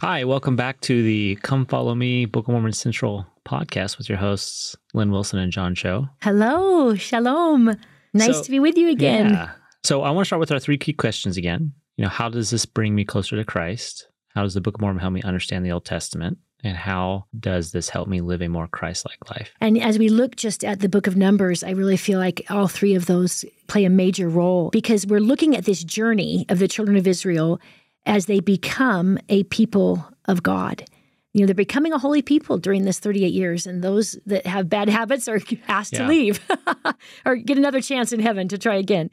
Hi, welcome back to the Come Follow Me Book of Mormon Central podcast with your hosts, Lynne Wilson and John Cho. Hello, shalom. Nice So- to be with you again. Yeah. So I want to start with our three key questions again. You know, how does this bring me closer to Christ? How does the Book of Mormon help me understand the Old Testament? And how does this help me live a more Christ-like life? And as we look just at the book of Numbers, I really feel like all three of those play a major role because we're looking at this journey of the children of Israel as they become a people of God. You know, they're becoming a holy people during this 38 years, and those that have bad habits are asked Yeah. to leave or get another chance in heaven to try again.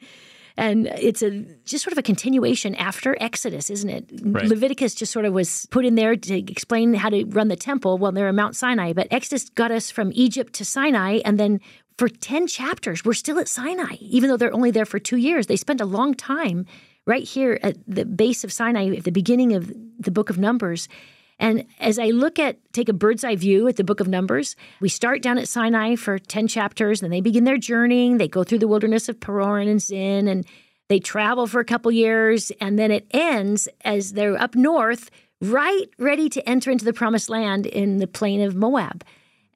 And it's a just sort of a continuation after Exodus, isn't it? Right. Leviticus just sort of was put in there to explain how to run the temple while they're at Mount Sinai. But Exodus got us from Egypt to Sinai, and then for 10 chapters, we're still at Sinai, even though they're only there for two years. They spent a long time right here at the base of Sinai at the beginning of the book of Numbers. And as I look at, take a bird's eye view at the book of Numbers, we start down at Sinai for 10 chapters, and they begin their journeying. They go through the wilderness of Paran and Zin, and they travel for a couple years, and then it ends as they're up north, right ready to enter into the promised land in the plain of Moab.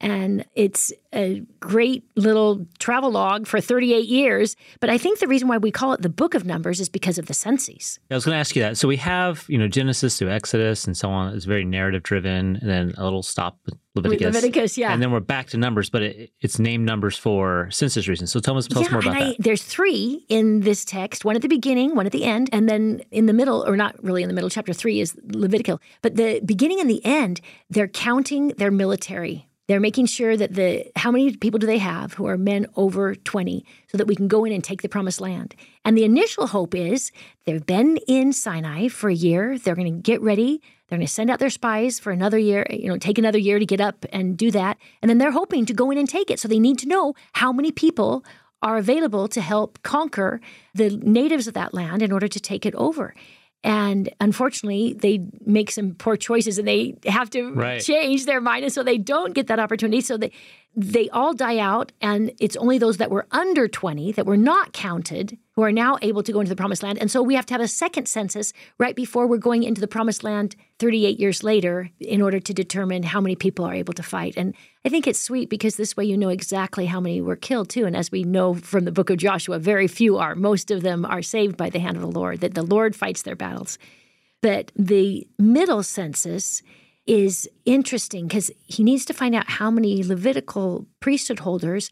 And it's a great little travel log for 38 years. But I think the reason why we call it the book of Numbers is because of the census. I was going to ask you that. So we have, you know, Genesis to Exodus and so on. It's very narrative driven, and then a little stop with Leviticus. Leviticus, yeah. And then we're back to Numbers, but it, it's named Numbers for census reasons. So tell us, tell us more about I, that. there's three in this text one at the beginning, one at the end, and then in the middle, or not really in the middle, chapter three is Levitical. But the beginning and the end, they're counting their military. They're making sure that the how many people do they have who are men over 20 so that we can go in and take the promised land. And the initial hope is they've been in Sinai for a year. They're going to get ready. They're going to send out their spies for another year, you know, take another year to get up and do that. And then they're hoping to go in and take it. So they need to know how many people are available to help conquer the natives of that land in order to take it over. And unfortunately, they make some poor choices and they have to Right. change their mind. And so they don't get that opportunity. So they, they all die out. And it's only those that were under 20 that were not counted who are now able to go into the promised land. And so we have to have a second census right before we're going into the promised land 38 years later in order to determine how many people are able to fight. And I think it's sweet because this way you know exactly how many were killed too. And as we know from the book of Joshua, very few are. Most of them are saved by the hand of the Lord, that the Lord fights their battles. But the middle census is interesting because he needs to find out how many Levitical priesthood holders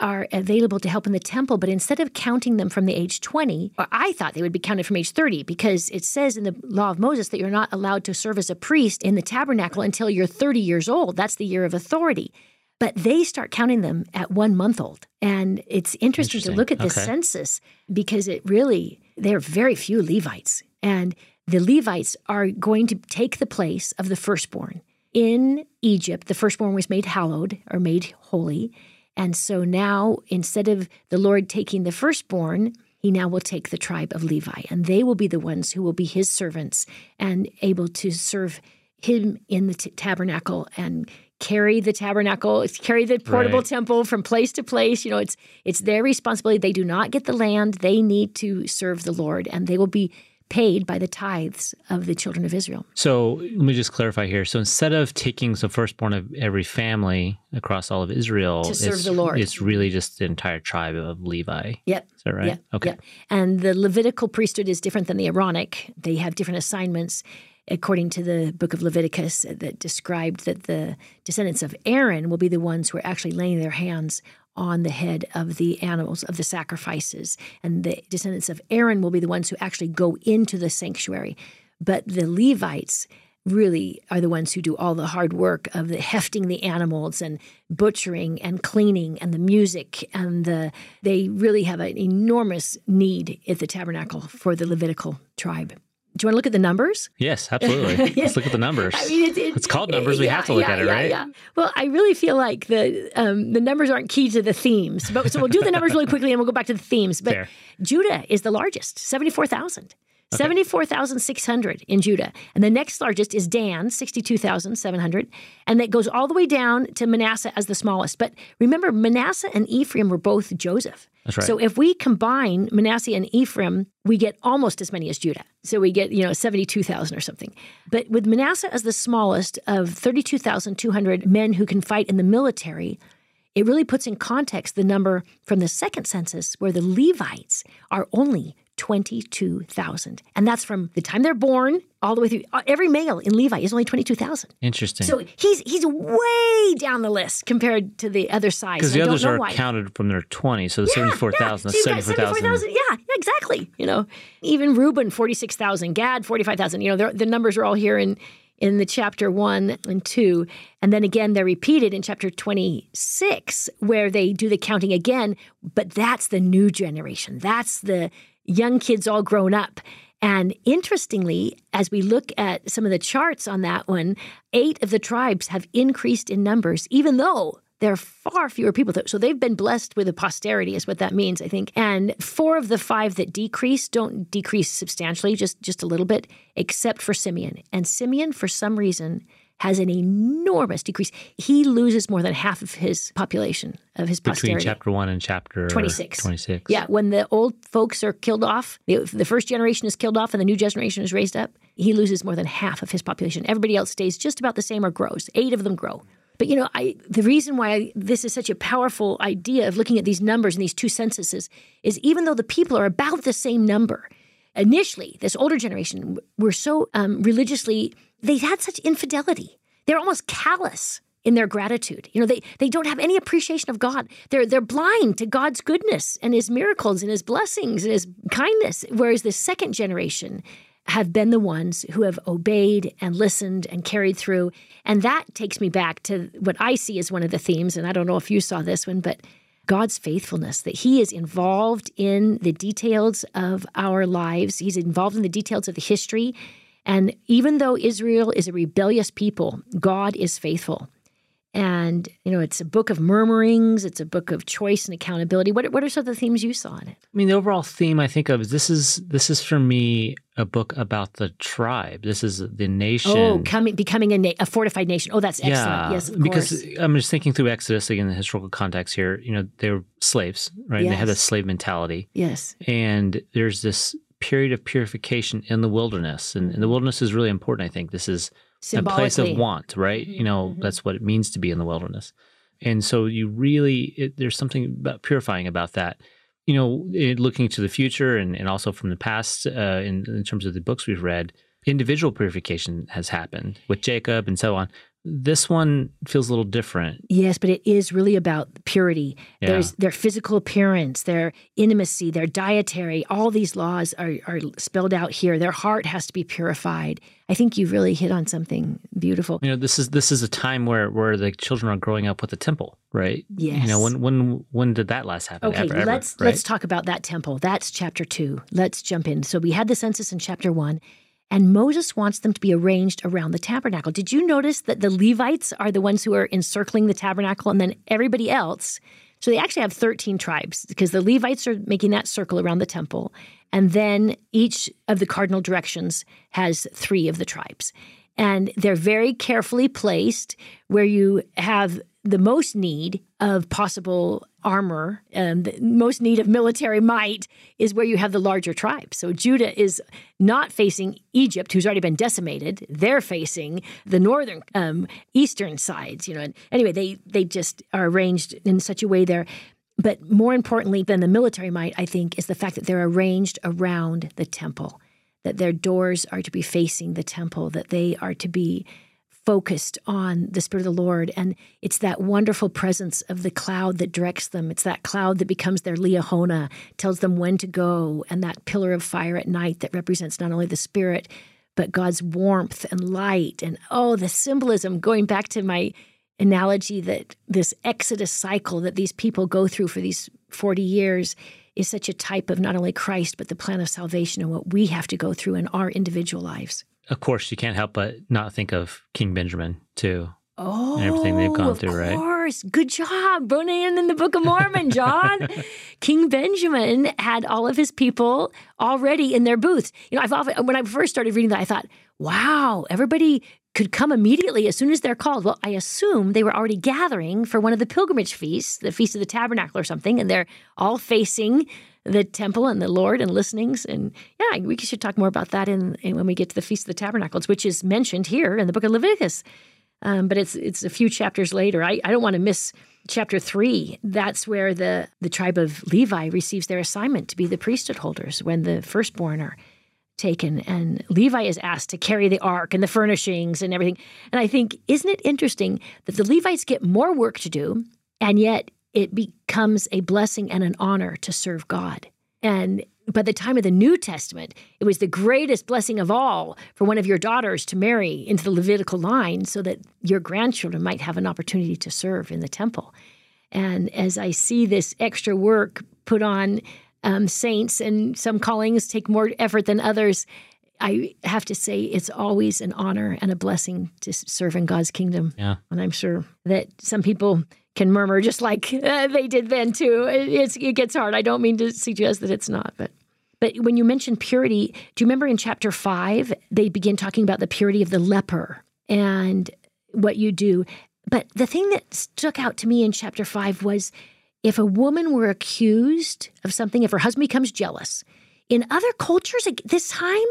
are available to help in the temple. But instead of counting them from the age 20, or I thought they would be counted from age 30 because it says in the law of Moses that you're not allowed to serve as a priest in the tabernacle until you're 30 years old. That's the year of authority. But they start counting them at one month old. And it's interesting, to look at the Okay. census because it really, there are very few Levites. And the Levites are going to take the place of the firstborn. In Egypt, the firstborn was made hallowed or made holy. And so now, instead of the Lord taking the firstborn, he now will take the tribe of Levi, and they will be the ones who will be his servants and able to serve him in the t- tabernacle and carry the tabernacle, carry the portable Right. temple from place to place. You know, it's it's their responsibility. They do not get the land; they need to serve the Lord, and they will be paid by the tithes of the children of Israel. So let me just clarify here. So instead of taking the firstborn of every family across all of Israel To serve it's, the Lord. it's really just the entire tribe of Levi. Yep. Is that right? Yeah, okay. yeah. And the Levitical priesthood is different than the Aaronic. They have different assignments. According to the book of Leviticus, that described that the descendants of Aaron will be the ones who are actually laying their hands on the head of the animals, of the sacrifices. And the descendants of Aaron will be the ones who actually go into the sanctuary. But the Levites really are the ones who do all the hard work of the hefting the animals and butchering and cleaning and the music and the they really have an enormous need at the tabernacle for the Levitical tribe. Do you want to look at the numbers? Yes, absolutely. Let's look at the numbers. I mean, it, it- it's called numbers. We yeah, have to look yeah, at it, yeah, right? Yeah. Well, I really feel like the um, the numbers aren't key to the themes, but so we'll do the numbers really quickly and we'll go back to the themes. But Fair. Judah is the largest, seventy four thousand. 74,600 in Judah. And the next largest is Dan, 62,700. And that goes all the way down to Manasseh as the smallest. But remember, Manasseh and Ephraim were both Joseph. That's right. So if we combine Manasseh and Ephraim, we get almost as many as Judah. So we get, you know, 72,000 or something. But with Manasseh as the smallest of 32,200 men who can fight in the military, it really puts in context the number from the second census where the Levites are only 22,000. And that's from the time they're born all the way through. uh, Every male in Levi is only 22,000. Interesting. So he's he's way down the list compared to the other because I the don't others are why. counted from their 20. So the Yeah, 74,000, yeah. So that's 74,000. Yeah, yeah, exactly. You know, even Reuben, 46,000, Gad, 45,000. You know, the numbers are all here in, in the chapter one and two. And then again, they're repeated in chapter 26, where they do the counting again. But that's the new generation. That's the young kids all grown up. And interestingly, as we look at some of the charts on that one, eight of the tribes have increased in numbers, even though there are far fewer people. So they've been blessed with a posterity, is what that means, I think. And four of the five that decrease don't decrease substantially, just just a little bit, except for Simeon. And Simeon, for some reason, has an enormous decrease. He loses more than half of his population of his Between posterity. chapter 1 and chapter 26. 26. Yeah, when the old folks are killed off, the, the first generation is killed off and the new generation is raised up, he loses more than half of his population. Everybody else stays just about the same or grows. Eight of them grow. But you know, I, the reason why this is such a powerful idea of looking at these numbers and these two censuses is even though the people are about the same number, initially, this older generation were so um, religiously, they had such infidelity. They're almost callous in their gratitude. You know, they, they don't have any appreciation of God. They're, they're blind to God's goodness and his miracles and his blessings and his kindness. Whereas the second generation have been the ones who have obeyed and listened and carried through. And that takes me back to what I see as one of the themes. And I don't know if you saw this one, but God's faithfulness, that He is involved in the details of our lives. He's involved in the details of the history. And even though Israel is a rebellious people, God is faithful. And, you know, it's a book of murmurings, it's a book of choice and accountability. What, what are some of the themes you saw in it? I mean, the overall theme I think of is this is this is for me a book about the tribe. This is the nation. Oh, coming, becoming a, na- a fortified nation. Oh, that's excellent. Yeah, yes, of because course. I'm just thinking through Exodus again, the historical context here. You know, they were slaves, right? They had a slave mentality, Yes. and there's this period of purification in the wilderness, and, and the wilderness is really important. I think this is a place of want, right? You know, Mhm. that's what it means to be in the wilderness. And so you really, it, there's something about purifying about that. You know, it, looking to the future and, and also from the past, uh, in, in terms of the books we've read, individual purification has happened with Jacob and so on. This one feels a little different. Yes, but it is really about purity. Yeah. There's their physical appearance, their intimacy, their dietary. All these laws are, are spelled out here. Their heart has to be purified. I think you really hit on something beautiful. You know, this is this is a time where where the children are growing up with the temple, right? Yes. You know, when when when did that last happen? Okay, Ever, ever, let's right? let's talk about that temple. That's chapter two. Let's jump in. So we had the census in chapter one, and Moses wants them to be arranged around the tabernacle. Did you notice that the Levites are the ones who are encircling the tabernacle, and then everybody else? So they actually have 13 tribes because the Levites are making that circle around the temple. And then each of the cardinal directions has three of the tribes. And they're very carefully placed where you have the most need of possible armor and most need of military might is where you have the larger tribes. So Judah is not facing Egypt, who's already been decimated. They're facing the northern, um, eastern sides. You know, and anyway, they they just are arranged in such a way there. But more importantly than the military might, I think, is the fact that they're arranged around the temple, that their doors are to be facing the temple, that they are to be focused on the Spirit of the Lord. And it's that wonderful presence of the cloud that directs them. It's that cloud that becomes their Liahona, tells them when to go, and that pillar of fire at night that represents not only the Spirit, but God's warmth and light. And oh, the symbolism, going back to my analogy that this Exodus cycle that these people go through for these 40 years is such a type of not only Christ, but the plan of salvation and what we have to go through in our individual lives. Of course, you can't help but not think of King Benjamin too. Oh, everything they've oh, gone of through, right? course. course, good job, Bonan in the Book of Mormon, John. King Benjamin had all of his people already in their booths. You know, I've often, when I first started reading that, I thought, wow, everybody could come immediately as soon as they're called. Well, I assume they were already gathering for one of the pilgrimage feasts, the Feast of the Tabernacle or something, and they're all facing the temple and the Lord and listenings. And yeah, we should talk more about that in, in when we get to the Feast of the Tabernacles, which is mentioned here in the book of Leviticus. Um, but it's it's a few chapters later. I, I don't want to miss chapter three. That's where the the tribe of Levi receives their assignment to be the priesthood holders when the firstborn are taken and Levi is asked to carry the ark and the furnishings and everything. And I think, isn't it interesting that the Levites get more work to do and yet it becomes a blessing and an honor to serve God? And by the time of the New Testament, it was the greatest blessing of all for one of your daughters to marry into the Levitical line so that your grandchildren might have an opportunity to serve in the temple. And as I see this extra work put on um, saints, and some callings take more effort than others. I have to say, it's always an honor and a blessing to serve in God's kingdom. Yeah. And I'm sure that some people can murmur just like uh, they did then too. It's, it gets hard. I don't mean to suggest that it's not, but but when you mention purity, do you remember in chapter five they begin talking about the purity of the leper and what you do? But the thing that stuck out to me in chapter five was if a woman were accused of something, if her husband becomes jealous, in other cultures at this time,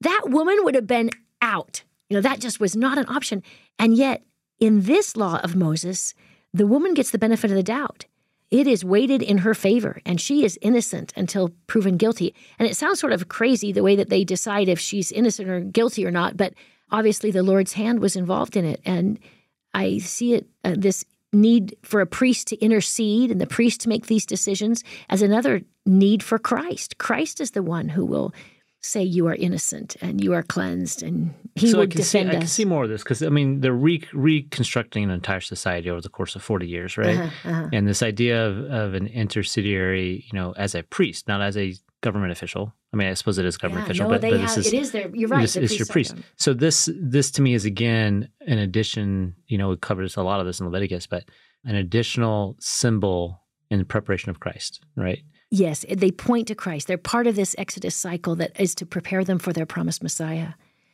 that woman would have been out. You know, that just was not an option. And yet, in this law of Moses, the woman gets the benefit of the doubt. It is weighted in her favor, and she is innocent until proven guilty. And it sounds sort of crazy the way that they decide if she's innocent or guilty or not, but obviously the Lord's hand was involved in it. And I see it, uh, this need for a priest to intercede and the priest to make these decisions as another need for Christ. Christ is the one who will say you are innocent and you are cleansed and he so would I can defend see, us. I can see more of this because I mean they're re- reconstructing an entire society over the course of 40 years, right? Uh-huh, uh-huh. And this idea of, of an intercediary, you know, as a priest, not as a government official. I mean, I suppose it is government Yeah, official, no, but, they but have, this is it is there. You're right. this is your priest. are- So this this to me is again an addition. You know, it covers a lot of this in Leviticus, but an additional symbol in preparation of Christ, right? Yes, eh, they point to Christ. They're part of this Exodus cycle that is to prepare them for their promised Messiah.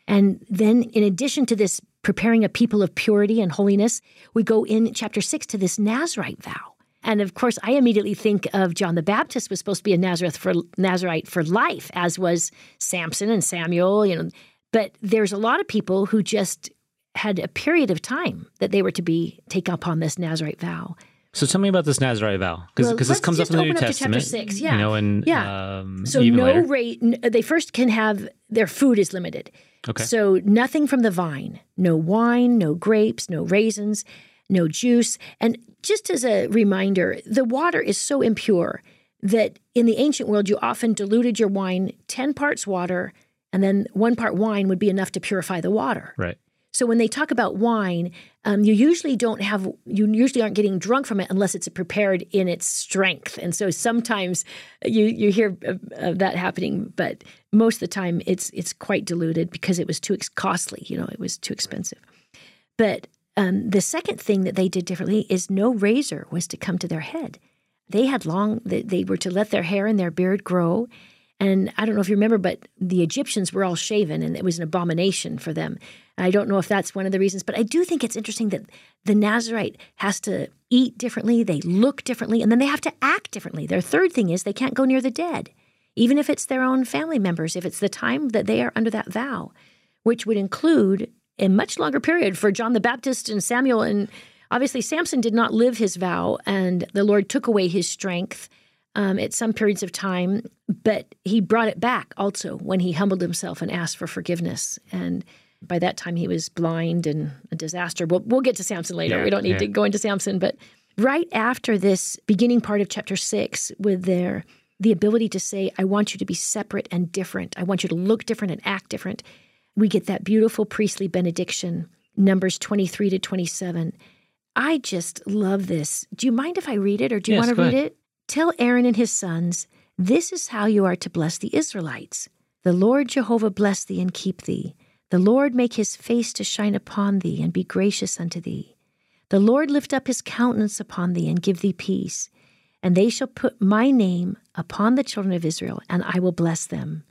And then, in addition to this preparing a people of purity and holiness, we go in chapter six to this Nazarite vow. And of course, I immediately think of John the Baptist was supposed to be a Nazareth for Nazarite for life, as was Samson and Samuel. You know, but there's a lot of people who just had a period of time that they were to be take upon this Nazarite vow. So tell me about this Nazarite vow, because Well, this comes up in the New up to chapter Testament. six, yeah. You know, and Yeah. um, So even no later. rate. They first can have their food is limited. Okay. So nothing from the vine, no wine, no grapes, no raisins, no juice. And just as a reminder, the water is so impure that in the ancient world you often diluted your wine 10 parts water and then one part wine would be enough to purify the water. Right. So when they talk about wine, um, you usually don't have you usually aren't getting drunk from it unless it's prepared in its strength. And so sometimes you you hear of, of that happening, but most of the time it's it's quite diluted because it was too ex- costly. You know, it was too expensive. But um, the second thing that they did differently is no razor was to come to their head. They had long they, they were to let their hair and their beard grow. And I don't know if you remember, but the Egyptians were all shaven, and it was an abomination for them. I don't know if that's one of the reasons, but I do think it's interesting that the Nazarite has to eat differently, they look differently, and then they have to act differently. Their third thing is they can't go near the dead, even if it's their own family members, if it's the time that they are under that vow, which would include a much longer period for John the Baptist and Samuel. And obviously, Samson did not live his vow, and the Lord took away his strength. Um, at some periods of time, but he brought it back also when he humbled himself and asked for forgiveness. And by that time, he was blind and a disaster. We'll, we'll get to Samson later. Yeah, we don't need yeah. to go into Samson, but right after this beginning part of chapter six, with their the ability to say, "I want you to be separate and different. I want you to look different and act different," we get that beautiful priestly benediction, Numbers twenty three to twenty seven. I just love this. Do you mind if I read it, or do you Yes, want to read ahead. it? Tell Aaron and his sons, this is how you are to bless the Israelites. The Lord Jehovah bless thee and keep thee. The Lord make his face to shine upon thee and be gracious unto thee. The Lord lift up his countenance upon thee and give thee peace. And they shall put my name upon the children of Israel, and I will bless them.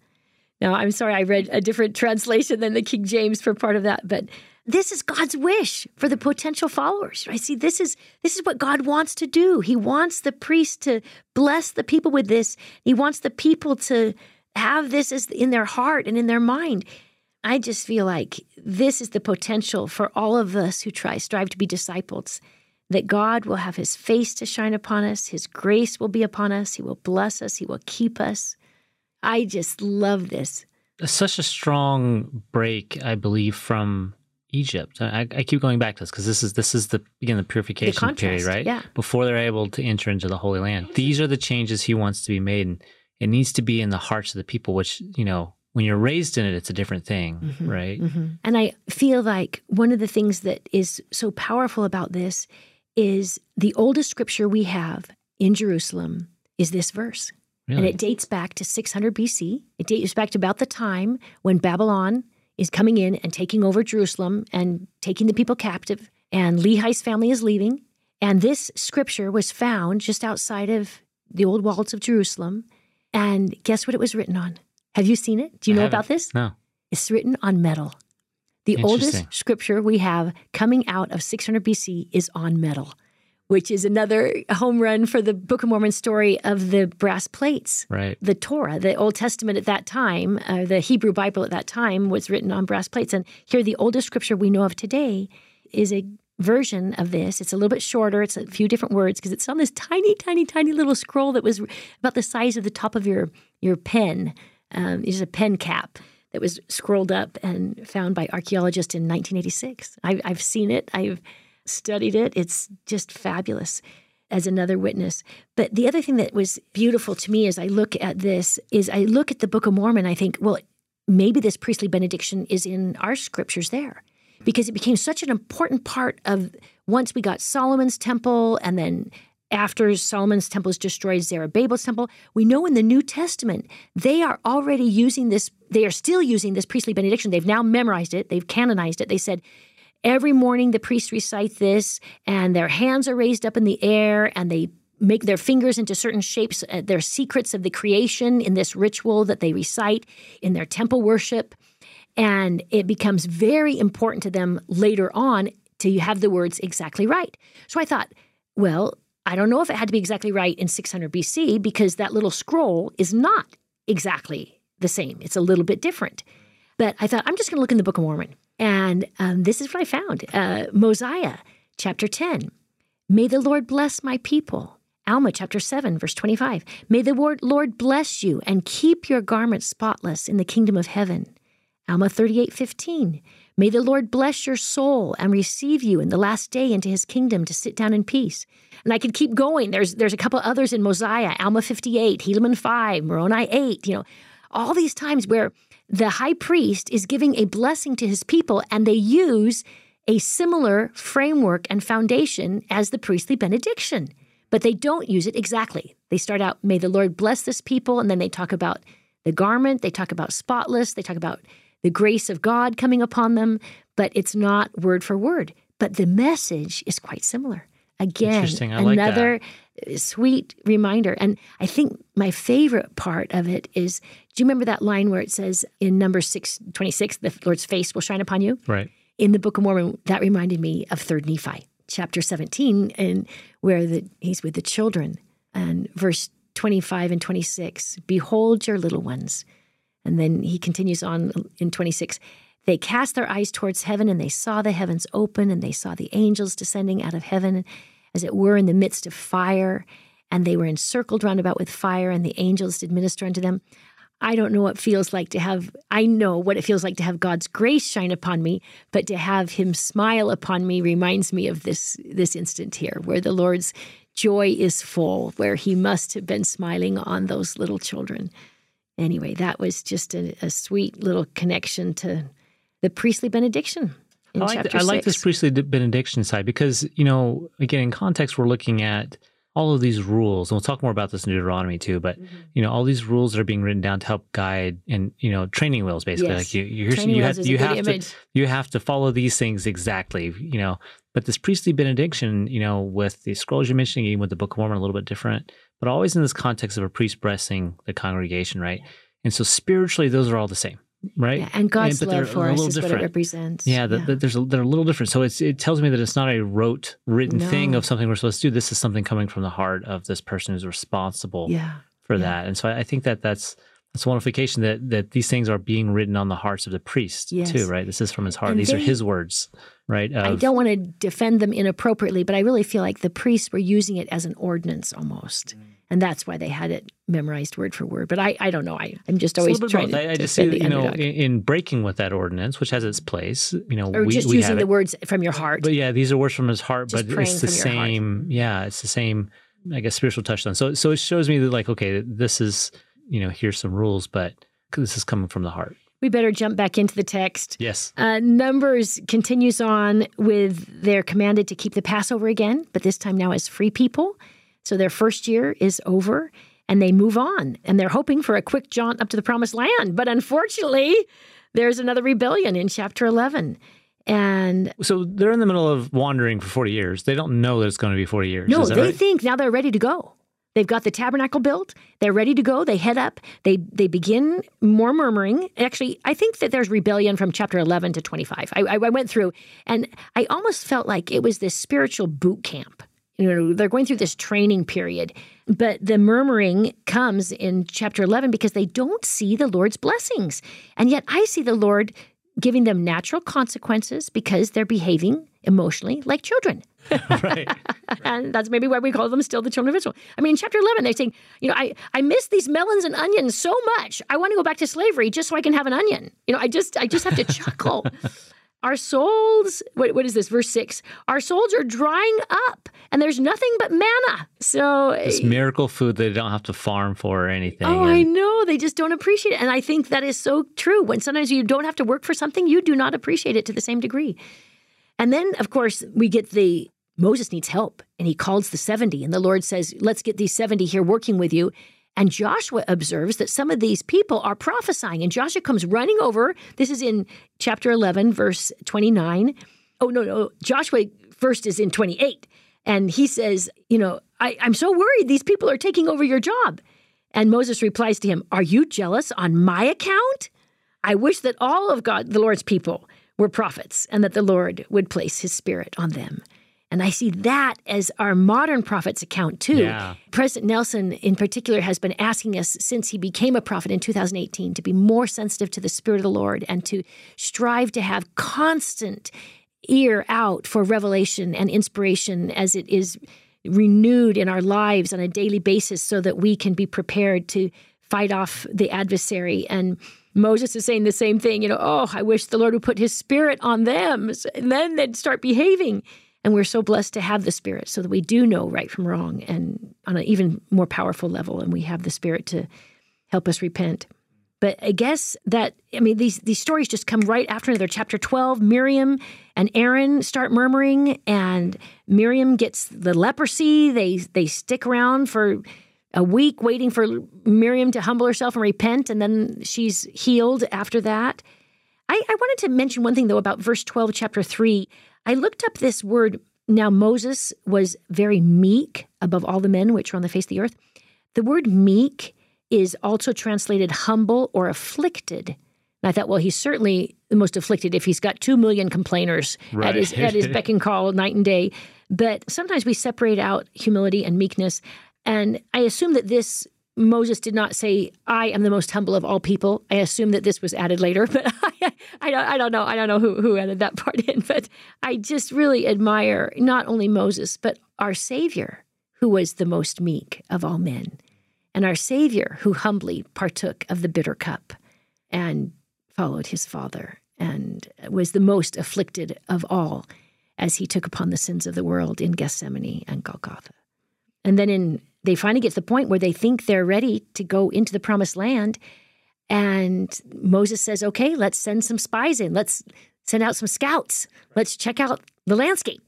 Now, I'm sorry, I read a different translation than the King James for part of that, but this is God's wish for the potential followers. I see this is this is what God wants to do. He wants the priest to bless the people with this. He wants the people to have this as in their heart and in their mind. I just feel like this is the potential for all of us who try strive to be disciples that God will have his face to shine upon us, his grace will be upon us, he will bless us, he will keep us. I just love this. Such a strong break, I believe, from Egypt. I, I keep going back to this because this is this is the again the purification the contrast, period, right? Yeah. Before they're able to enter into the Holy Land. These are the changes he wants to be made, and it needs to be in the hearts of the people. Which you know, when you're raised in it, it's a different thing, mm-hmm, right? Mm-hmm. And I feel like one of the things that is so powerful about this is the oldest scripture we have in Jerusalem is this verse. Really? And it dates back to 600 BC. It dates back to about the time when Babylon is coming in and taking over Jerusalem and taking the people captive, and Lehi's family is leaving. And this scripture was found just outside of the old walls of Jerusalem. And guess what it was written on? Have you seen it? Do you I know about this? No. It's written on metal. The oldest scripture we have coming out of 600 BC is on metal, which is another home run for the Book of Mormon story of the brass plates. Right. The Torah, the Old Testament at that time, uh, the Hebrew Bible at that time was written on brass plates. And here, the oldest scripture we know of today is a version of this. It's a little bit shorter, it's a few different words because it's on this tiny, tiny, tiny little scroll that was about the size of the top of your, your pen. Um, it's a pen cap that was scrolled up and found by archaeologists in 1986. I, I've seen it. I've studied it. It's just fabulous as another witness. But the other thing that was beautiful to me as I look at this is I look at the Book of Mormon, I think, well, maybe this priestly benediction is in our scriptures there because it became such an important part of once we got Solomon's temple and then after Solomon's temple is destroyed, Zerubbabel's temple, we know in the New Testament they are already using this, they are still using this priestly benediction. They've now memorized it, they've canonized it. They said, Every morning the priests recite this, and their hands are raised up in the air, and they make their fingers into certain shapes. Uh, they're secrets of the creation in this ritual that they recite in their temple worship. And it becomes very important to them later on to have the words exactly right. So I thought, well, I don't know if it had to be exactly right in 600 BC because that little scroll is not exactly the same. It's a little bit different. But I thought, I'm just going to look in the Book of Mormon. And um, this is what I found uh, Mosiah, chapter 10. May the Lord bless my people. Alma, chapter 7, verse 25. May the Lord, bless you and keep your garments spotless in the kingdom of heaven. Alma 38, 15. May the Lord bless your soul and receive you in the last day into his kingdom to sit down in peace. And I could keep going. There's there's a couple others in Mosiah, Alma 58, Helaman 5, Moroni 8, you know, all these times where the high priest is giving a blessing to his people and they use a similar framework and foundation as the priestly benediction, but they don't use it exactly. They start out, may the Lord bless this people, and then they talk about the garment, they talk about spotless, they talk about the grace of God coming upon them, but it's not word for word. But the message is quite similar. Again. I like another uh, sweet reminder. And I think my favorite part of it is do you remember that line where it says in number 626, the Lord's face will shine upon you? Right. In the Book of Mormon, that reminded me of 3rd Nephi, chapter 17, and where the, he's with the children. And verse 25 and 26 Behold your little ones. And then he continues on in 26 They cast their eyes towards heaven, and they saw the heavens open, and they saw the angels descending out of heaven, as it were in the midst of fire. And they were encircled round about with fire, and the angels did minister unto them. I don't know what feels like to have, I know what it feels like to have God's grace shine upon me, but to have him smile upon me reminds me of this, this instant here where the Lord's joy is full, where he must have been smiling on those little children. Anyway, that was just a, a sweet little connection to the priestly benediction. In I like, chapter I like this priestly benediction side because, you know, again, in context, we're looking at all of these rules, and we'll talk more about this in Deuteronomy too, but Mm-hmm. you know, all these rules that are being written down to help guide and you know, training wheels basically. Yes. Like you, you, here's- Training you wheels have you have image. to you have to follow these things exactly, you know. But this priestly benediction, you know, with the scrolls you're mentioning, even with the Book of Mormon, a little bit different, but always in this context of a priest blessing the congregation, right? And so spiritually, those are all the same, right? Yeah, and God's but they're love for a us little is what it represents. Yeah, the, the- there's a, they're a little different. So it's, it tells me that it's not a rote written thing of something we're supposed to do. This is something coming from the heart of this person who's responsible yeah. for yeah. that. And so I, I think that that's that's one notification that that these things are being written on the hearts of the priest Yes. too, right? This is from his heart. And these are his words, right? I don't want to defend them inappropriately, but I really feel like the priests were using it as an ordinance almost. Mm. And that's why they had it memorized word for word. But I, I don't know. I, I'm just always trying to, I, I just see you know, in, in breaking with that ordinance, which has its place, you know, or we, just we using the it. words from your heart. But yeah, these are words from his heart, Just but it's the your heart. same. Yeah, it's the same. I guess spiritual touchstone. So so it shows me that like okay, this is you know here's some rules, but this is coming from the heart. we better jump back into the text. Yes. Uh, Numbers continues on with they're commanded to keep the Passover again, but this time now as free people. So their first year is over and they move on and they're hoping for a quick jaunt up to the promised land. But unfortunately, there's another rebellion in chapter 11. And So they're in the middle of wandering for forty years. They don't know that it's going to be forty years. no, they right? think now they're ready to go. They've got the tabernacle built. They're ready to go. They head up. They they begin more murmuring. Actually, I think that there's rebellion from chapter 11 to 25. I, I went through, and I almost felt like it was this spiritual boot camp. You know, they're going through this training period, but the murmuring comes in chapter 11 because they don't see the Lord's blessings, and yet I see the Lord giving them natural consequences because they're behaving emotionally like children right. and that's maybe why we call them still the children of Israel. I mean, in chapter 11, they're saying, you know, I, I miss these melons and onions so much. I want to go back to slavery just so I can have an onion. You know, I just I just have to chuckle. Our souls, what, what is this? Verse six. Our souls are drying up, and there's nothing but manna. So, it's eh, miracle food they don't have to farm for or anything. oh, I know they just don't appreciate it, and I think that is so true. When sometimes you don't have to work for something, you do not appreciate it to the same degree. And then, of course, we get the Moses needs help, and he calls the 70, and the Lord says, Let's get these 70 here working with you. And Joshua observes that some of these people are prophesying, and Joshua comes running over. This is in chapter 11, verse 29. Oh, no, no. Joshua first is in 28. And he says, You know, I, I'm so worried these people are taking over your job. And Moses replies to him, Are you jealous on my account? I wish that all of God, the Lord's people, were prophets and that the Lord would place his spirit on them. And I see that as our modern prophet's account too. Yeah. President Nelson, in particular, has been asking us since he became a prophet in 2018 to be more sensitive to the Spirit of the Lord and to strive to have constant ear out for revelation and inspiration as it is renewed in our lives on a daily basis so that we can be prepared to fight off the adversary. And Moses is saying the same thing, you know, oh, I wish the Lord would put his spirit on them. And then they'd start behaving. And we're so blessed to have the spirit so that we do know right from wrong and on an even more powerful level. And we have the spirit to help us repent. But I guess that I mean these these stories just come right after another. Chapter twelve, Miriam and Aaron start murmuring, and Miriam gets the leprosy. They they stick around for a week waiting for Miriam to humble herself and repent, and then she's healed after that. I, I wanted to mention one thing though about verse twelve, chapter three. I looked up this word. Now Moses was very meek above all the men which were on the face of the earth. The word meek is also translated humble or afflicted. And I thought, well, he's certainly the most afflicted if he's got two million complainers at his at his beck and call night and day. But sometimes we separate out humility and meekness. And I assume that this Moses did not say, "I am the most humble of all people." I assume that this was added later, but I, I don't, I don't know. I don't know who who added that part in. But I just really admire not only Moses but our Savior, who was the most meek of all men and our Savior, who humbly partook of the bitter cup and followed his Father and was the most afflicted of all as he took upon the sins of the world in Gethsemane and Golgotha. And then in they finally get to the point where they think they're ready to go into the promised land. And Moses says, okay, let's send some spies in. Let's send out some scouts. Let's check out the landscape.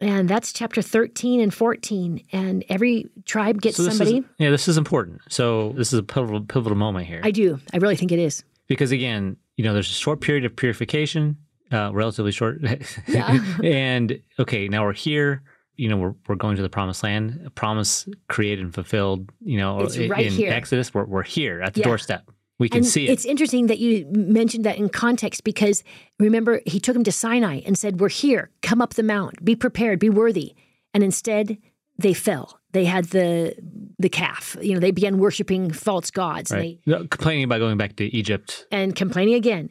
And that's chapter 13 and 14. And every tribe gets So somebody. is, yeah, this is important. So this is a pivotal, pivotal moment here I do. I really think it is. because again, you know, there's a short period of purification, uh, relatively short, Yeah. and okay, now we're here. You know, we're we're going to the promised land, a promise created and fulfilled. You know, It's in, right in here. Exodus, we're we're here at the Yeah. doorstep. We can and see it. it's interesting that you mentioned that in context because remember, he took him to Sinai and said, We're here. Come up the mount. Be prepared. Be worthy. And instead, they fell. They had the the calf. You know, they began worshiping false gods. And Right. No, Complaining about going back to Egypt. and complaining again.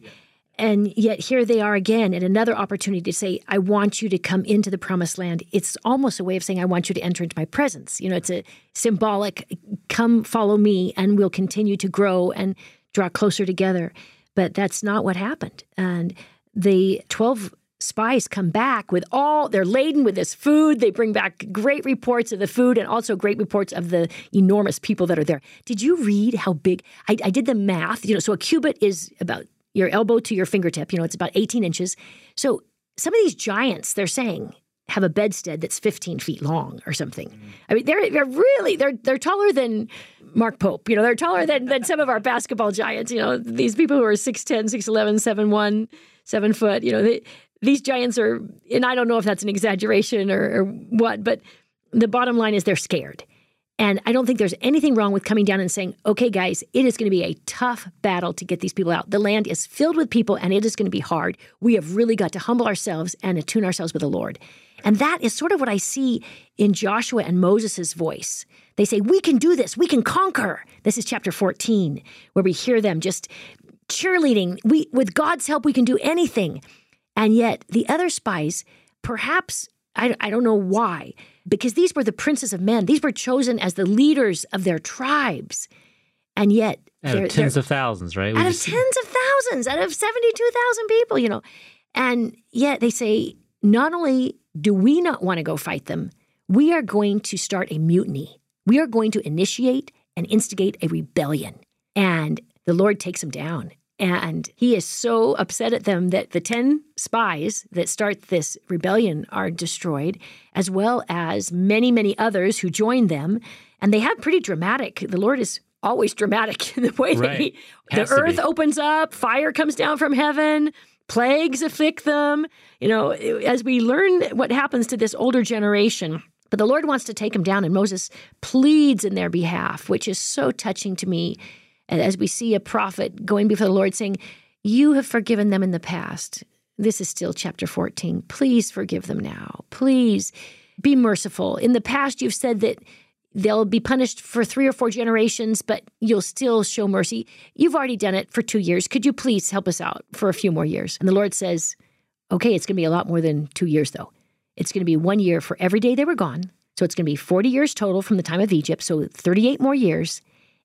And yet here they are again at another opportunity to say, I want you to come into the promised land. It's almost a way of saying, I want you to enter into my presence. You know, it's a symbolic, come follow me and we'll continue to grow and draw closer together. But that's not what happened. And the 12 spies come back with all, they're laden with this food. They bring back great reports of the food and also great reports of the enormous people that are there. Did you read how big? I, I did the math. You know, so a cubit is about your elbow to your fingertip. You know, it's about 18 inches. So some of these giants, they're saying, have a bedstead that's 15 feet long or something. Mm. I mean, they're they're really they're they're taller than Mark Pope. You know, they're taller than than some of our basketball giants. You know, these people who are 6'10", 6'11", 7'1", 7 foot. You know, they, these giants are, and I don't know if that's an exaggeration or, or what, but the bottom line is they're scared. And I don't think there's anything wrong with coming down and saying, okay, guys, it is going to be a tough battle to get these people out. The land is filled with people and it is going to be hard. We have really got to humble ourselves and attune ourselves with the Lord. And that is sort of what I see in Joshua and Moses' voice. They say, We can do this, we can conquer. This is chapter 14, where we hear them just cheerleading. We, with God's help, we can do anything. And yet the other spies, perhaps, I, I don't know why, because these were the princes of men. These were chosen as the leaders of their tribes. And yet, Out of tens of thousands, right? We out of tens of thousands, out of 72,000 people, you know. And yet they say, not only do we not want to go fight them, we are going to start a mutiny. We are going to initiate and instigate a rebellion. And the Lord takes them down. And he is so upset at them that the 10 spies that start this rebellion are destroyed, as well as many, many others who join them. And they have pretty dramatic, the Lord is always dramatic in the way that Right. he, the Has earth be. opens up, fire comes down from heaven, plagues afflict them. You know, as we learn what happens to this older generation, but the Lord wants to take them down, and Moses pleads in their behalf, which is so touching to me. And as we see a prophet going before the Lord saying, You have forgiven them in the past. This is still chapter 14. Please forgive them now. Please be merciful. In the past, you've said that they'll be punished for three or four generations, but you'll still show mercy. You've already done it for two years. Could you please help us out for a few more years? And the Lord says, Okay, it's going to be a lot more than two years, though. It's going to be one year for every day they were gone. So it's going to be 40 years total from the time of Egypt. So 38 more years.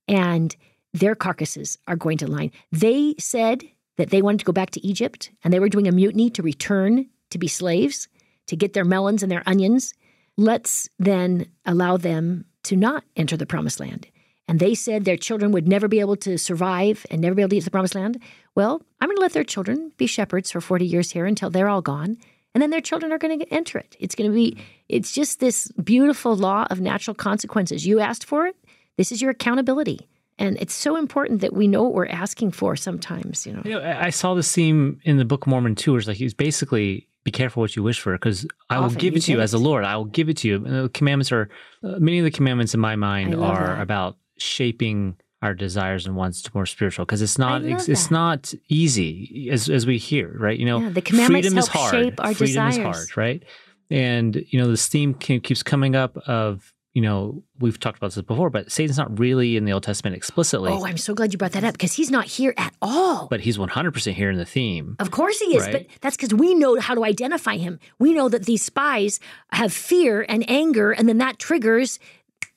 And their carcasses are going to line. They said that they wanted to go back to Egypt and they were doing a mutiny to return to be slaves, to get their melons and their onions. Let's then allow them to not enter the promised land. And they said their children would never be able to survive and never be able to get to the promised land. Well, I'm going to let their children be shepherds for 40 years here until they're all gone. And then their children are going to enter it. It's going to be, it's just this beautiful law of natural consequences. You asked for it. This is your accountability. And it's so important that we know what we're asking for sometimes, you know. You know, I saw this theme in the Book of Mormon too, where it's like he's basically be careful what you wish for, because I will Often give it to you get as a. Lord. I will give it to you. And the commandments are uh, many of the commandments in my mind are that. about shaping our desires and wants to more spiritual because it's not it's, it's not easy as as we hear right you know Yeah, the commandments freedom is help hard shape our freedom is desires. hard right and you know this theme keeps coming up of you know we've talked about this before but satan's not really in the old testament explicitly Oh, I'm so glad you brought that up because he's not here at all. but he's 100% here in the theme Of course he is, Right. but that's because we know how to identify him. We know that these spies have fear and anger, and then that triggers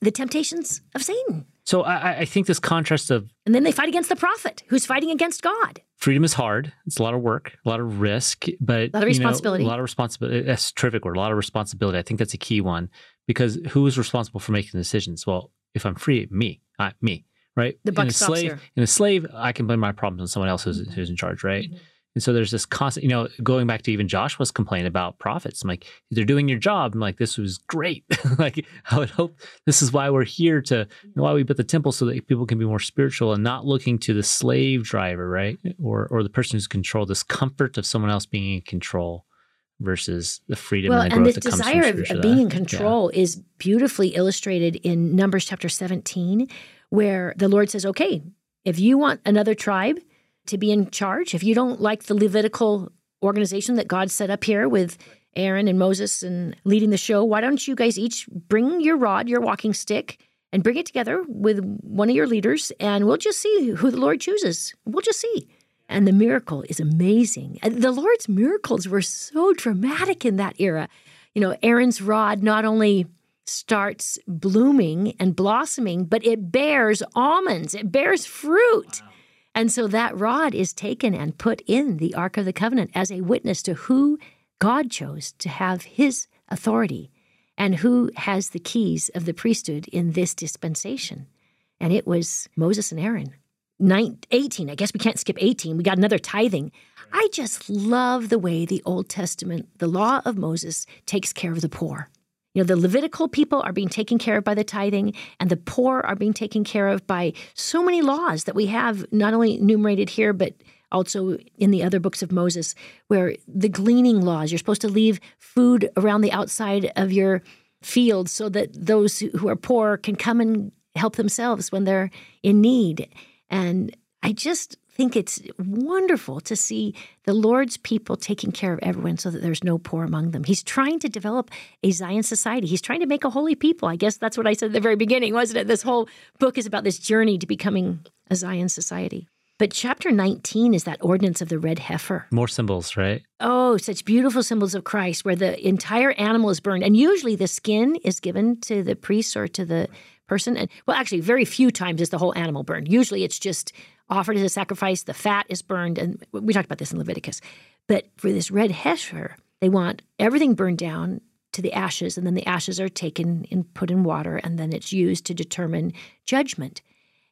the temptations of Satan. so I, I- think this contrast of And then they fight against the prophet who's fighting against God. freedom is hard. It's a lot of work, a lot of risk, but A lot of you know, responsibility. a lot of responsibility. That's a terrific word. A lot of responsibility. I think that's a key one because who is responsible for making decisions? Well, if I'm free, me, I, me, right? The buck in a stops slave, here. In a slave, I can blame my problems on someone else who's, mm-hmm. who's in charge, right? Mm-hmm. And so there's this constant, you know, going back to even Joshua's complaint about prophets. I'm like, they're doing your job. I'm like, this was great. like, I would hope this is why we're here to, why we built the temple so that people can be more spiritual and not looking to the slave driver, right? Or, or the person who's controlled, this comfort of someone else being in control versus the freedom well, and the and growth the that comes desire from of, being in Yeah. control is beautifully illustrated in Numbers chapter 17, where the Lord says, okay, if you want another tribe to be in charge, if you don't like the Levitical organization that God set up here with Aaron and Moses and leading the show, why don't you guys each bring your rod, your walking stick, and bring it together with one of your leaders, and we'll just see who the Lord chooses. We'll just see. And the miracle is amazing. The Lord's miracles were so dramatic in that era. You know, Aaron's rod not only starts blooming and blossoming, but it bears almonds, it bears fruit. And so that rod is taken and put in the Ark of the Covenant as a witness to who God chose to have his authority and who has the keys of the priesthood in this dispensation. And it was Moses and Aaron. Nine, 18, I guess we can't skip 18. We got another tithing. I just love the way the Old Testament, the law of Moses, takes care of the poor. You know, the Levitical people are being taken care of by the tithing, and the poor are being taken care of by so many laws that we have not only enumerated here, but also in the other books of Moses, where the gleaning laws, you're supposed to leave food around the outside of your fields so that those who are poor can come and help themselves when they're in need. And I just think it's wonderful to see the Lord's people taking care of everyone so that there's no poor among them. He's trying to develop a Zion society. He's trying to make a holy people. I guess that's what I said at the very beginning, wasn't it? This whole book is about this journey to becoming a Zion society. But chapter 19 is that ordinance of the red heifer. More symbols, right? Oh, such beautiful symbols of Christ where the entire animal is burned. And usually the skin is given to the priest or to the person. And well, actually, very few times is the whole animal burned. Usually it's just offered as a sacrifice, the fat is burned. And we talked about this in Leviticus. But for this red heifer, they want everything burned down to the ashes, and then the ashes are taken and put in water, and then it's used to determine judgment.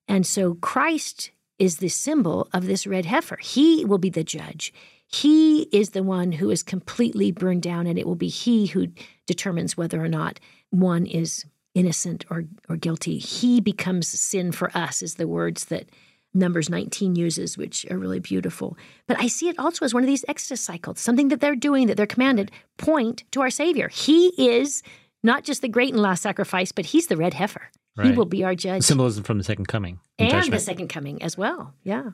And so Christ is the symbol of this red heifer. He will be the judge. He is the one who is completely burned down, and it will be he who determines whether or not one is innocent or, or guilty. He becomes sin for us, is the words that Numbers 19 uses, which are really beautiful. But I see it also as one of these Exodus cycles, something that they're doing, that they're commanded, point to our Savior. He is not just the great and last sacrifice, but he's the red heifer. He will be our judge Symbolism from the second coming. and and the second coming as well. Yeah.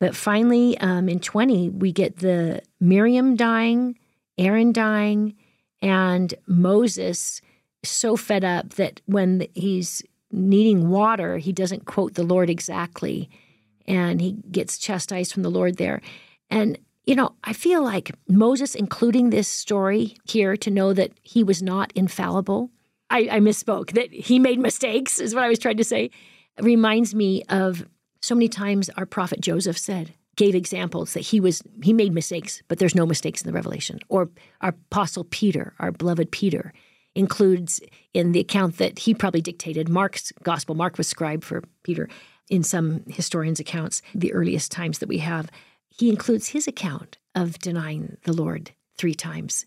But finally, um, in 20, we get the Miriam dying, Aaron dying, and Moses so fed up that when he's needing water, he doesn't quote the Lord exactly. And he gets chastised from the Lord there. And, you know, I feel like Moses including this story here to know that he was not infallible. I, I misspoke, that he made mistakes, is what I was trying to say reminds me of so many times our prophet Joseph said, gave examples that he was he made mistakes, but there's no mistakes in the revelation. Or our apostle Peter, our beloved Peter, includes in the account that he probably dictated Mark's gospel. Mark was scribe for Peter in some historians' accounts, the earliest times that we have. He includes his account of denying the Lord three times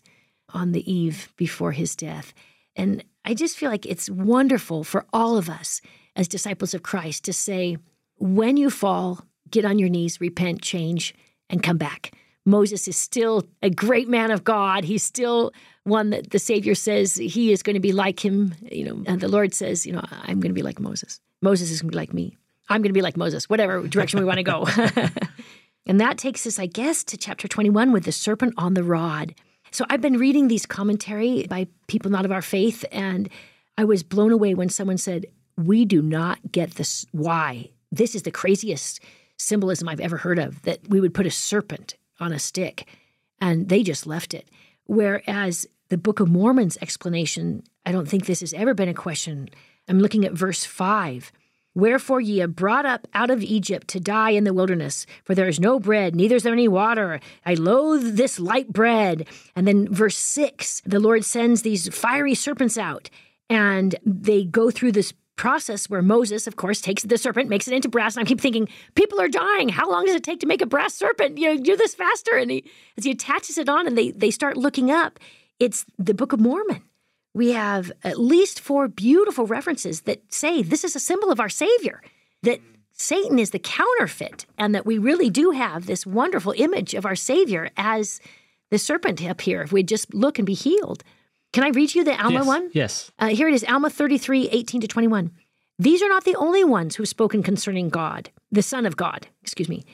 on the eve before his death. And I just feel like it's wonderful for all of us as disciples of Christ to say, when you fall, get on your knees, repent, change, and come back. Moses is still a great man of God. He's still one that the Savior says he is going to be like him. You know, and the Lord says, you know, I'm going to be like Moses. Moses is going to be like me. I'm going to be like Moses, whatever direction we want to go. and that takes us, I guess, to chapter 21 with the serpent on the rod. So I've been reading these commentary by people not of our faith, and I was blown away when someone said, We do not get this. Why? This is the craziest symbolism I've ever heard of that we would put a serpent on a stick, and they just left it. Whereas the Book of Mormon's explanation, I don't think this has ever been a question. I'm looking at verse 5. Wherefore ye are brought up out of Egypt to die in the wilderness, for there is no bread, neither is there any water. I loathe this light bread. And then verse six, the Lord sends these fiery serpents out, and they go through this process where Moses, of course, takes the serpent, makes it into brass. And I keep thinking, people are dying. How long does it take to make a brass serpent? You know, do this faster. And he, as he attaches it on and they, they start looking up, it's the Book of Mormon. We have at least four beautiful references that say this is a symbol of our Savior, that Satan is the counterfeit, and that we really do have this wonderful image of our Savior as the serpent up here. If we just look and be healed. Can I read you the Alma yes. one? Yes. Uh, here it is Alma 33, 18 to 21. These are not the only ones who've spoken concerning God, the Son of God, excuse me.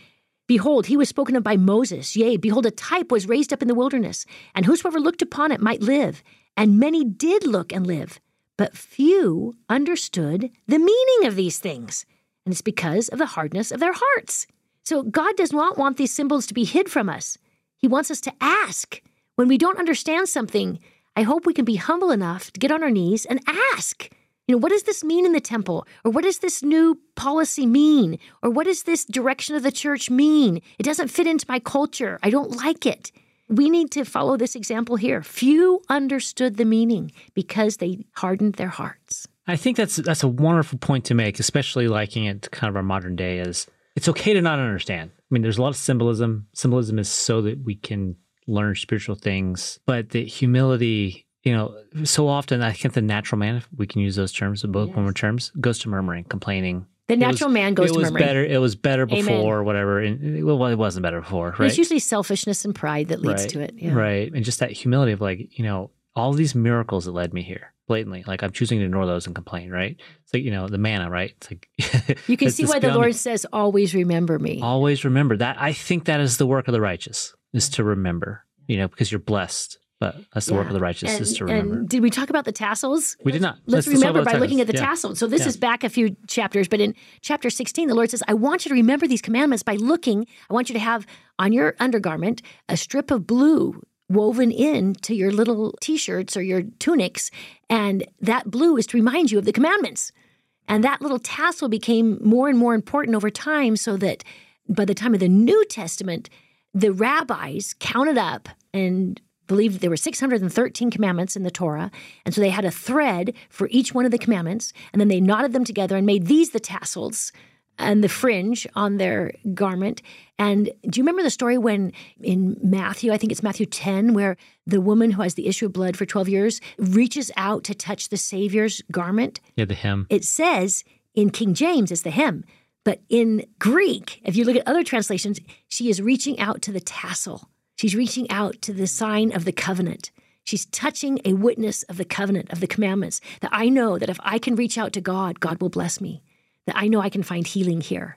Behold, he was spoken of by Moses. Yea, behold, a type was raised up in the wilderness, and whosoever looked upon it might live. And many did look and live, but few understood the meaning of these things. And it's because of the hardness of their hearts. So God does not want these symbols to be hid from us. He wants us to ask. When we don't understand something, I hope we can be humble enough to get on our knees and ask. You know, what does this mean in the temple? Or what does this new policy mean? Or what does this direction of the church mean? It doesn't fit into my culture. I don't like it. We need to follow this example here. Few understood the meaning because they hardened their hearts. I think that's that's a wonderful point to make, especially liking it to kind of our modern day is it's okay to not understand. I mean, there's a lot of symbolism. Symbolism is so that we can learn spiritual things. But the humility, you know, so often I think the natural man, if we can use those terms, the book yes. terms, goes to murmuring, complaining. The natural was, man goes to murmuring. It was better. It was better before, or whatever. And, well, it wasn't better before, right? It's usually selfishness and pride that leads right. to it. Yeah. Right, and just that humility of like, you know, all these miracles that led me here blatantly. Like I'm choosing to ignore those and complain, right? It's like, you know, the manna, right? It's like You can see why the Lord me. says, always remember me. Always remember that. I think that is the work of the righteous, is to remember you know, because you're blessed. But that's the yeah. work of the righteous and, is to remember. And did we talk about the tassels? We did not. Let's, let's remember by looking at the yeah. tassels. So this yeah. is back a few chapters, but in chapter 16, the Lord says, I want you to remember these commandments by looking. I want you to have on your undergarment a strip of blue woven into your little t-shirts or your tunics. And that blue is to remind you of the commandments. And that little tassel became more and more important over time so that by the time of the New Testament, the rabbis counted up and believed there were 613 commandments in the Torah. And so they had a thread for each one of the commandments. And then they knotted them together and made these the tassels and the fringe on their garment. And do you remember the story when in Matthew, I think it's Matthew 10, where the woman who has the issue of blood for 12 years reaches out to touch the Savior's garment? Yeah, the hem. It says in King James, it's the hem. But in Greek, if you look at other translations, she is reaching out to the tassel. She's reaching out to the sign of the covenant. She's touching a witness of the covenant, of the commandments, that I know that if I can reach out to God, God will bless me. That I know I can find healing here.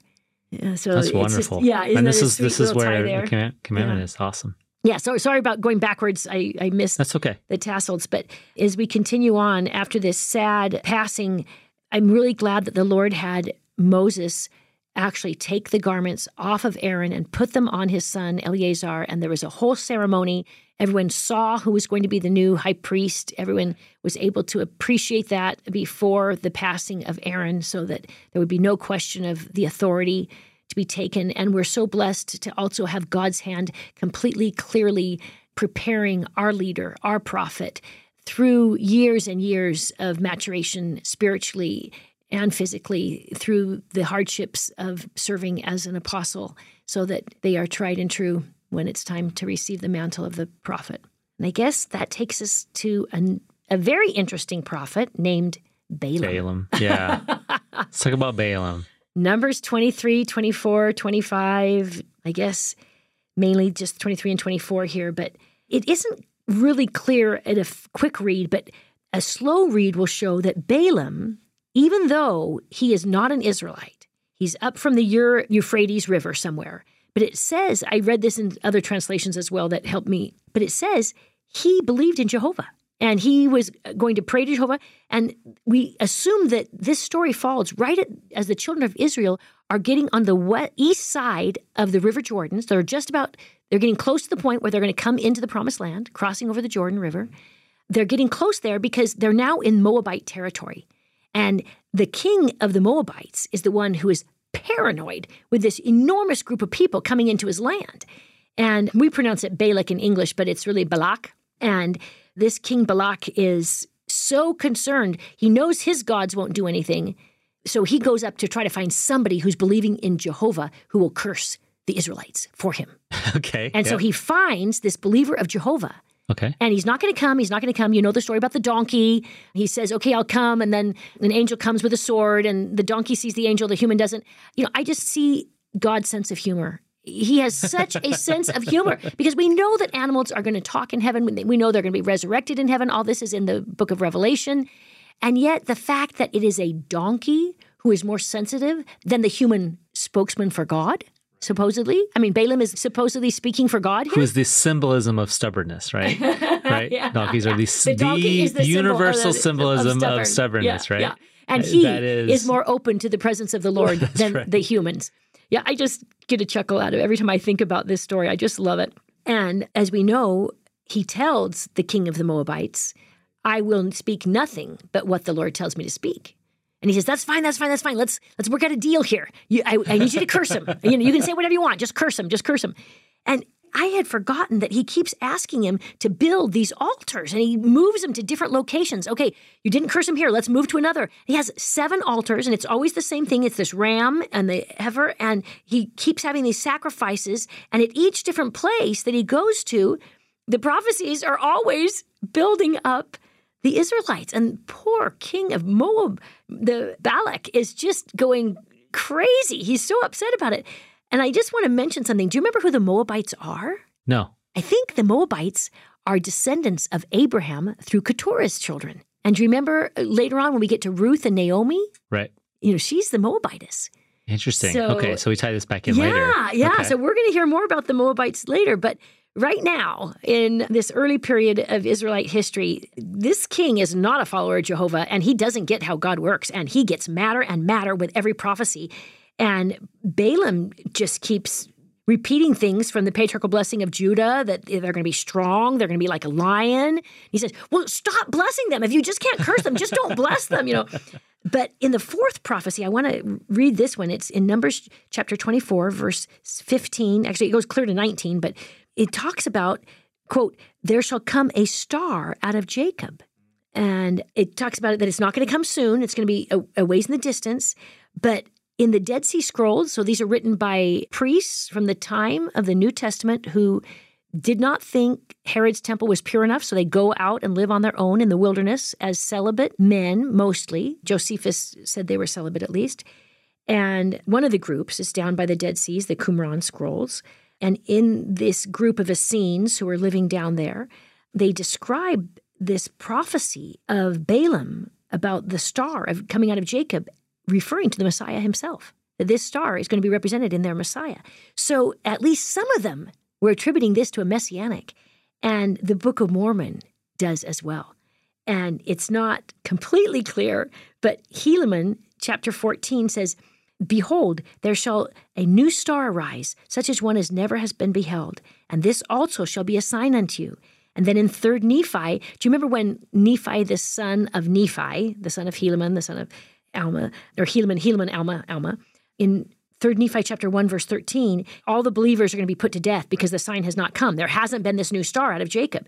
Yeah, so that's wonderful. Just, yeah, and this is this is where the commandment yeah. is awesome. Yeah, so sorry about going backwards. I, I missed That's okay. the tassels. But as we continue on after this sad passing, I'm really glad that the Lord had Moses actually take the garments off of Aaron and put them on his son Eleazar. And there was a whole ceremony. Everyone saw who was going to be the new high priest. Everyone was able to appreciate that before the passing of Aaron so that there would be no question of the authority to be taken. And we're so blessed to also have God's hand completely clearly preparing our leader, our prophet, through years and years of maturation spiritually and physically through the hardships of serving as an apostle so that they are tried and true when it's time to receive the mantle of the prophet. And I guess that takes us to an, a very interesting prophet named Balaam. Balaam, yeah. Let's talk about Balaam. Numbers 23, 24, 25, I guess mainly just 23 and 24 here, but it isn't really clear at a quick read, but a slow read will show that Balaam even though he is not an Israelite. He's up from the Euphrates River somewhere. But it says, I read this in other translations as well that helped me, but it says he believed in Jehovah and he was going to pray to Jehovah. And we assume that this story falls right at, as the children of Israel are getting on the west, east side of the River Jordan. So they're just about, they're getting close to the point where they're going to come into the promised land, crossing over the Jordan River. They're getting close there because they're now in Moabite territory. And the king of the Moabites is the one who is paranoid with this enormous group of people coming into his land. And we pronounce it Balak in English, but it's really Balak. And this King Balak is so concerned. He knows his gods won't do anything. So he goes up to try to find somebody who's believing in Jehovah who will curse the Israelites for him. Okay. And so he finds this believer of Jehovah. Okay. And he's not going to come. He's not going to come. You know the story about the donkey. He says, okay, I'll come. And then an angel comes with a sword, and the donkey sees the angel, the human doesn't. You know, I just see God's sense of humor. He has such a sense of humor because we know that animals are going to talk in heaven. We know they're going to be resurrected in heaven. All this is in the book of Revelation. And yet, the fact that it is a donkey who is more sensitive than the human spokesman for God, supposedly. I mean, Balaam is supposedly speaking for God here. Who is the symbolism of stubbornness, right? Right. Yeah. Donkeys are the, The is the symbol of universal the- of symbolism of, stubborn. stubbornness, Yeah, right? yeah. And Uh, he is... more open to the presence of the Lord than right. the humans. Yeah, I just get a chuckle out of it every time I think about this story. I just love it. And as we know, he tells the king of the Moabites, I will speak nothing but what the Lord tells me to speak. And he says, "That's fine. That's fine. That's fine. Let's let's work out a deal here. You, I, I need you to curse him. You know, you can say whatever you want. Just curse him. Just curse him." And I had forgotten that he keeps asking him to build these altars, and he moves them to different locations. Okay, you didn't curse him here. Let's move to another. He has seven altars, and it's always the same thing. It's this ram and the heifer, and he keeps having these sacrifices. And at each different place that he goes to, the prophecies are always building up the Israelites. And poor king of Moab, the Balak, is just going crazy. He's so upset about it. And I just want to mention something. Do you remember who the Moabites are? No. I think the Moabites are descendants of Abraham through Keturah's children. And do you remember uh, later on when we get to Ruth and Naomi? Right. You know, she's the Moabitess. Interesting. So- okay, so we tie this back in yeah, later. yeah. Okay. So we're going to hear more about the Moabites later. But right now, in this early period of Israelite history, this king is not a follower of Jehovah, and he doesn't get how God works, and he gets madder and madder with every prophecy. And Balaam just keeps repeating things from the patriarchal blessing of Judah that they're going to be strong, they're going to be like a lion. He says, "Well, stop blessing them. If you just can't curse them, just don't bless them." You know. But in the fourth prophecy, I want to read this one. It's in Numbers chapter 24, verse 15. Actually, it goes clear to 19, but it talks about, quote, there shall come a star out of Jacob. And it talks about it that it's not going to come soon. It's going to be a, a ways in the distance. But in the Dead Sea Scrolls, so these are written by priests from the time of the New Testament who did not think Herod's temple was pure enough, so they go out and live on their own in the wilderness as celibate men, mostly. Josephus said they were celibate at least. And one of the groups is down by the Dead Seas, the Qumran Scrolls. And in this group of Essenes who are living down there, they describe this prophecy of Balaam about the star of coming out of Jacob, referring to the Messiah himself. That this star is going to be represented in their Messiah. So at least some of them were attributing this to a messianic, and the Book of Mormon does as well. And it's not completely clear, but Helaman chapter 14 says, Behold, there shall a new star arise, such as one as never has been beheld, and this also shall be a sign unto you. And then in third Nephi, do you remember when Nephi, the son of Nephi, the son of Helaman, the son of Alma, or Helaman, Helaman, Alma, Alma, in third Nephi chapter 1, verse 13, all the believers are going to be put to death because the sign has not come. There hasn't been this new star out of Jacob.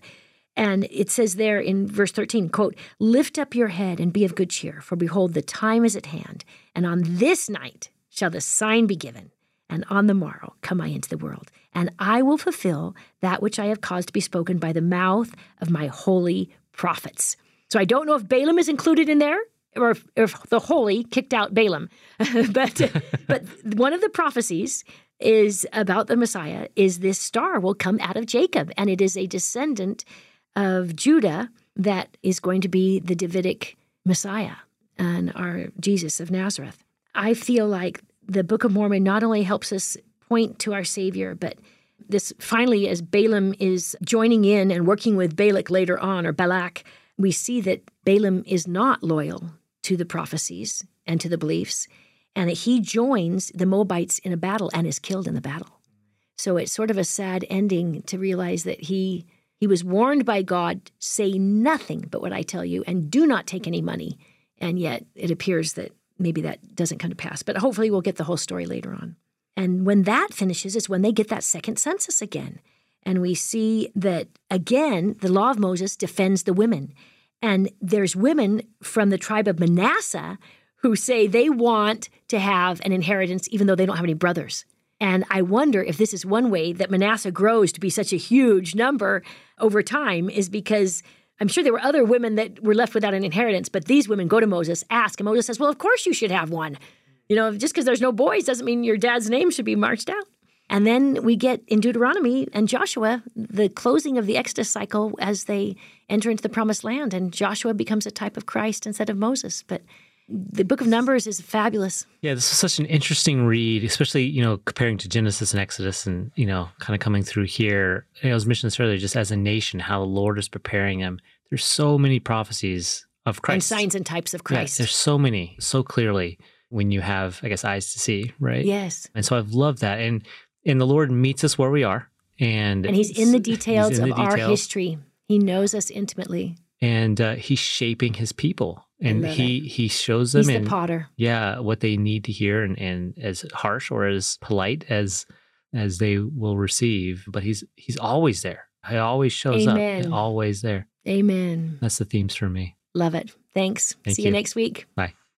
And it says there in verse 13, quote, Lift up your head and be of good cheer, for behold, the time is at hand, and on this night shall the sign be given, and on the morrow come I into the world, and I will fulfill that which I have caused to be spoken by the mouth of my holy prophets. So I don't know if Balaam is included in there, or if, if the holy kicked out Balaam. but but one of the prophecies is about the Messiah is this star will come out of Jacob, and it is a descendant of Judah that is going to be the Davidic Messiah and our Jesus of Nazareth. I feel like the Book of Mormon not only helps us point to our Savior, but this finally, as Balaam is joining in and working with Balak later on, or Balak, we see that Balaam is not loyal to the prophecies and to the beliefs, and that he joins the Moabites in a battle and is killed in the battle. So it's sort of a sad ending to realize that he he was warned by God, say nothing but what I tell you, and do not take any money. And yet it appears that maybe that doesn't come to pass. But hopefully we'll get the whole story later on. And when that finishes is when they get that second census again. And we see that again, the law of Moses defends the women. And there's women from the tribe of Manasseh who say they want to have an inheritance even though they don't have any brothers. And I wonder if this is one way that Manasseh grows to be such a huge number over time, is because I'm sure there were other women that were left without an inheritance, but these women go to Moses, ask, and Moses says, Well, of course you should have one. You know, just because there's no boys doesn't mean your dad's name should be marched out. And then we get in Deuteronomy and Joshua the closing of the Exodus cycle as they enter into the promised land. And Joshua becomes a type of Christ instead of Moses. But the book of Numbers is fabulous. Yeah, this is such an interesting read, especially, you know, comparing to Genesis and Exodus and, you know, kind of coming through here. I was mentioning this earlier, just as a nation, how the Lord is preparing them. There's so many prophecies of Christ. And signs and types of Christ. Yeah, there's so many, so clearly when you have, I guess, eyes to see, right? Yes. And so I've loved that. And and the Lord meets us where we are. And And he's in the details in of the our history. He knows us intimately. And uh, he's shaping his people and he it. he shows them He's in, the potter. yeah what they need to hear and, and as harsh or as polite as as they will receive but he's he's always there he always shows Amen. up always there Amen. that's the themes for me Love it. Thanks. Thank See you you. next week. bye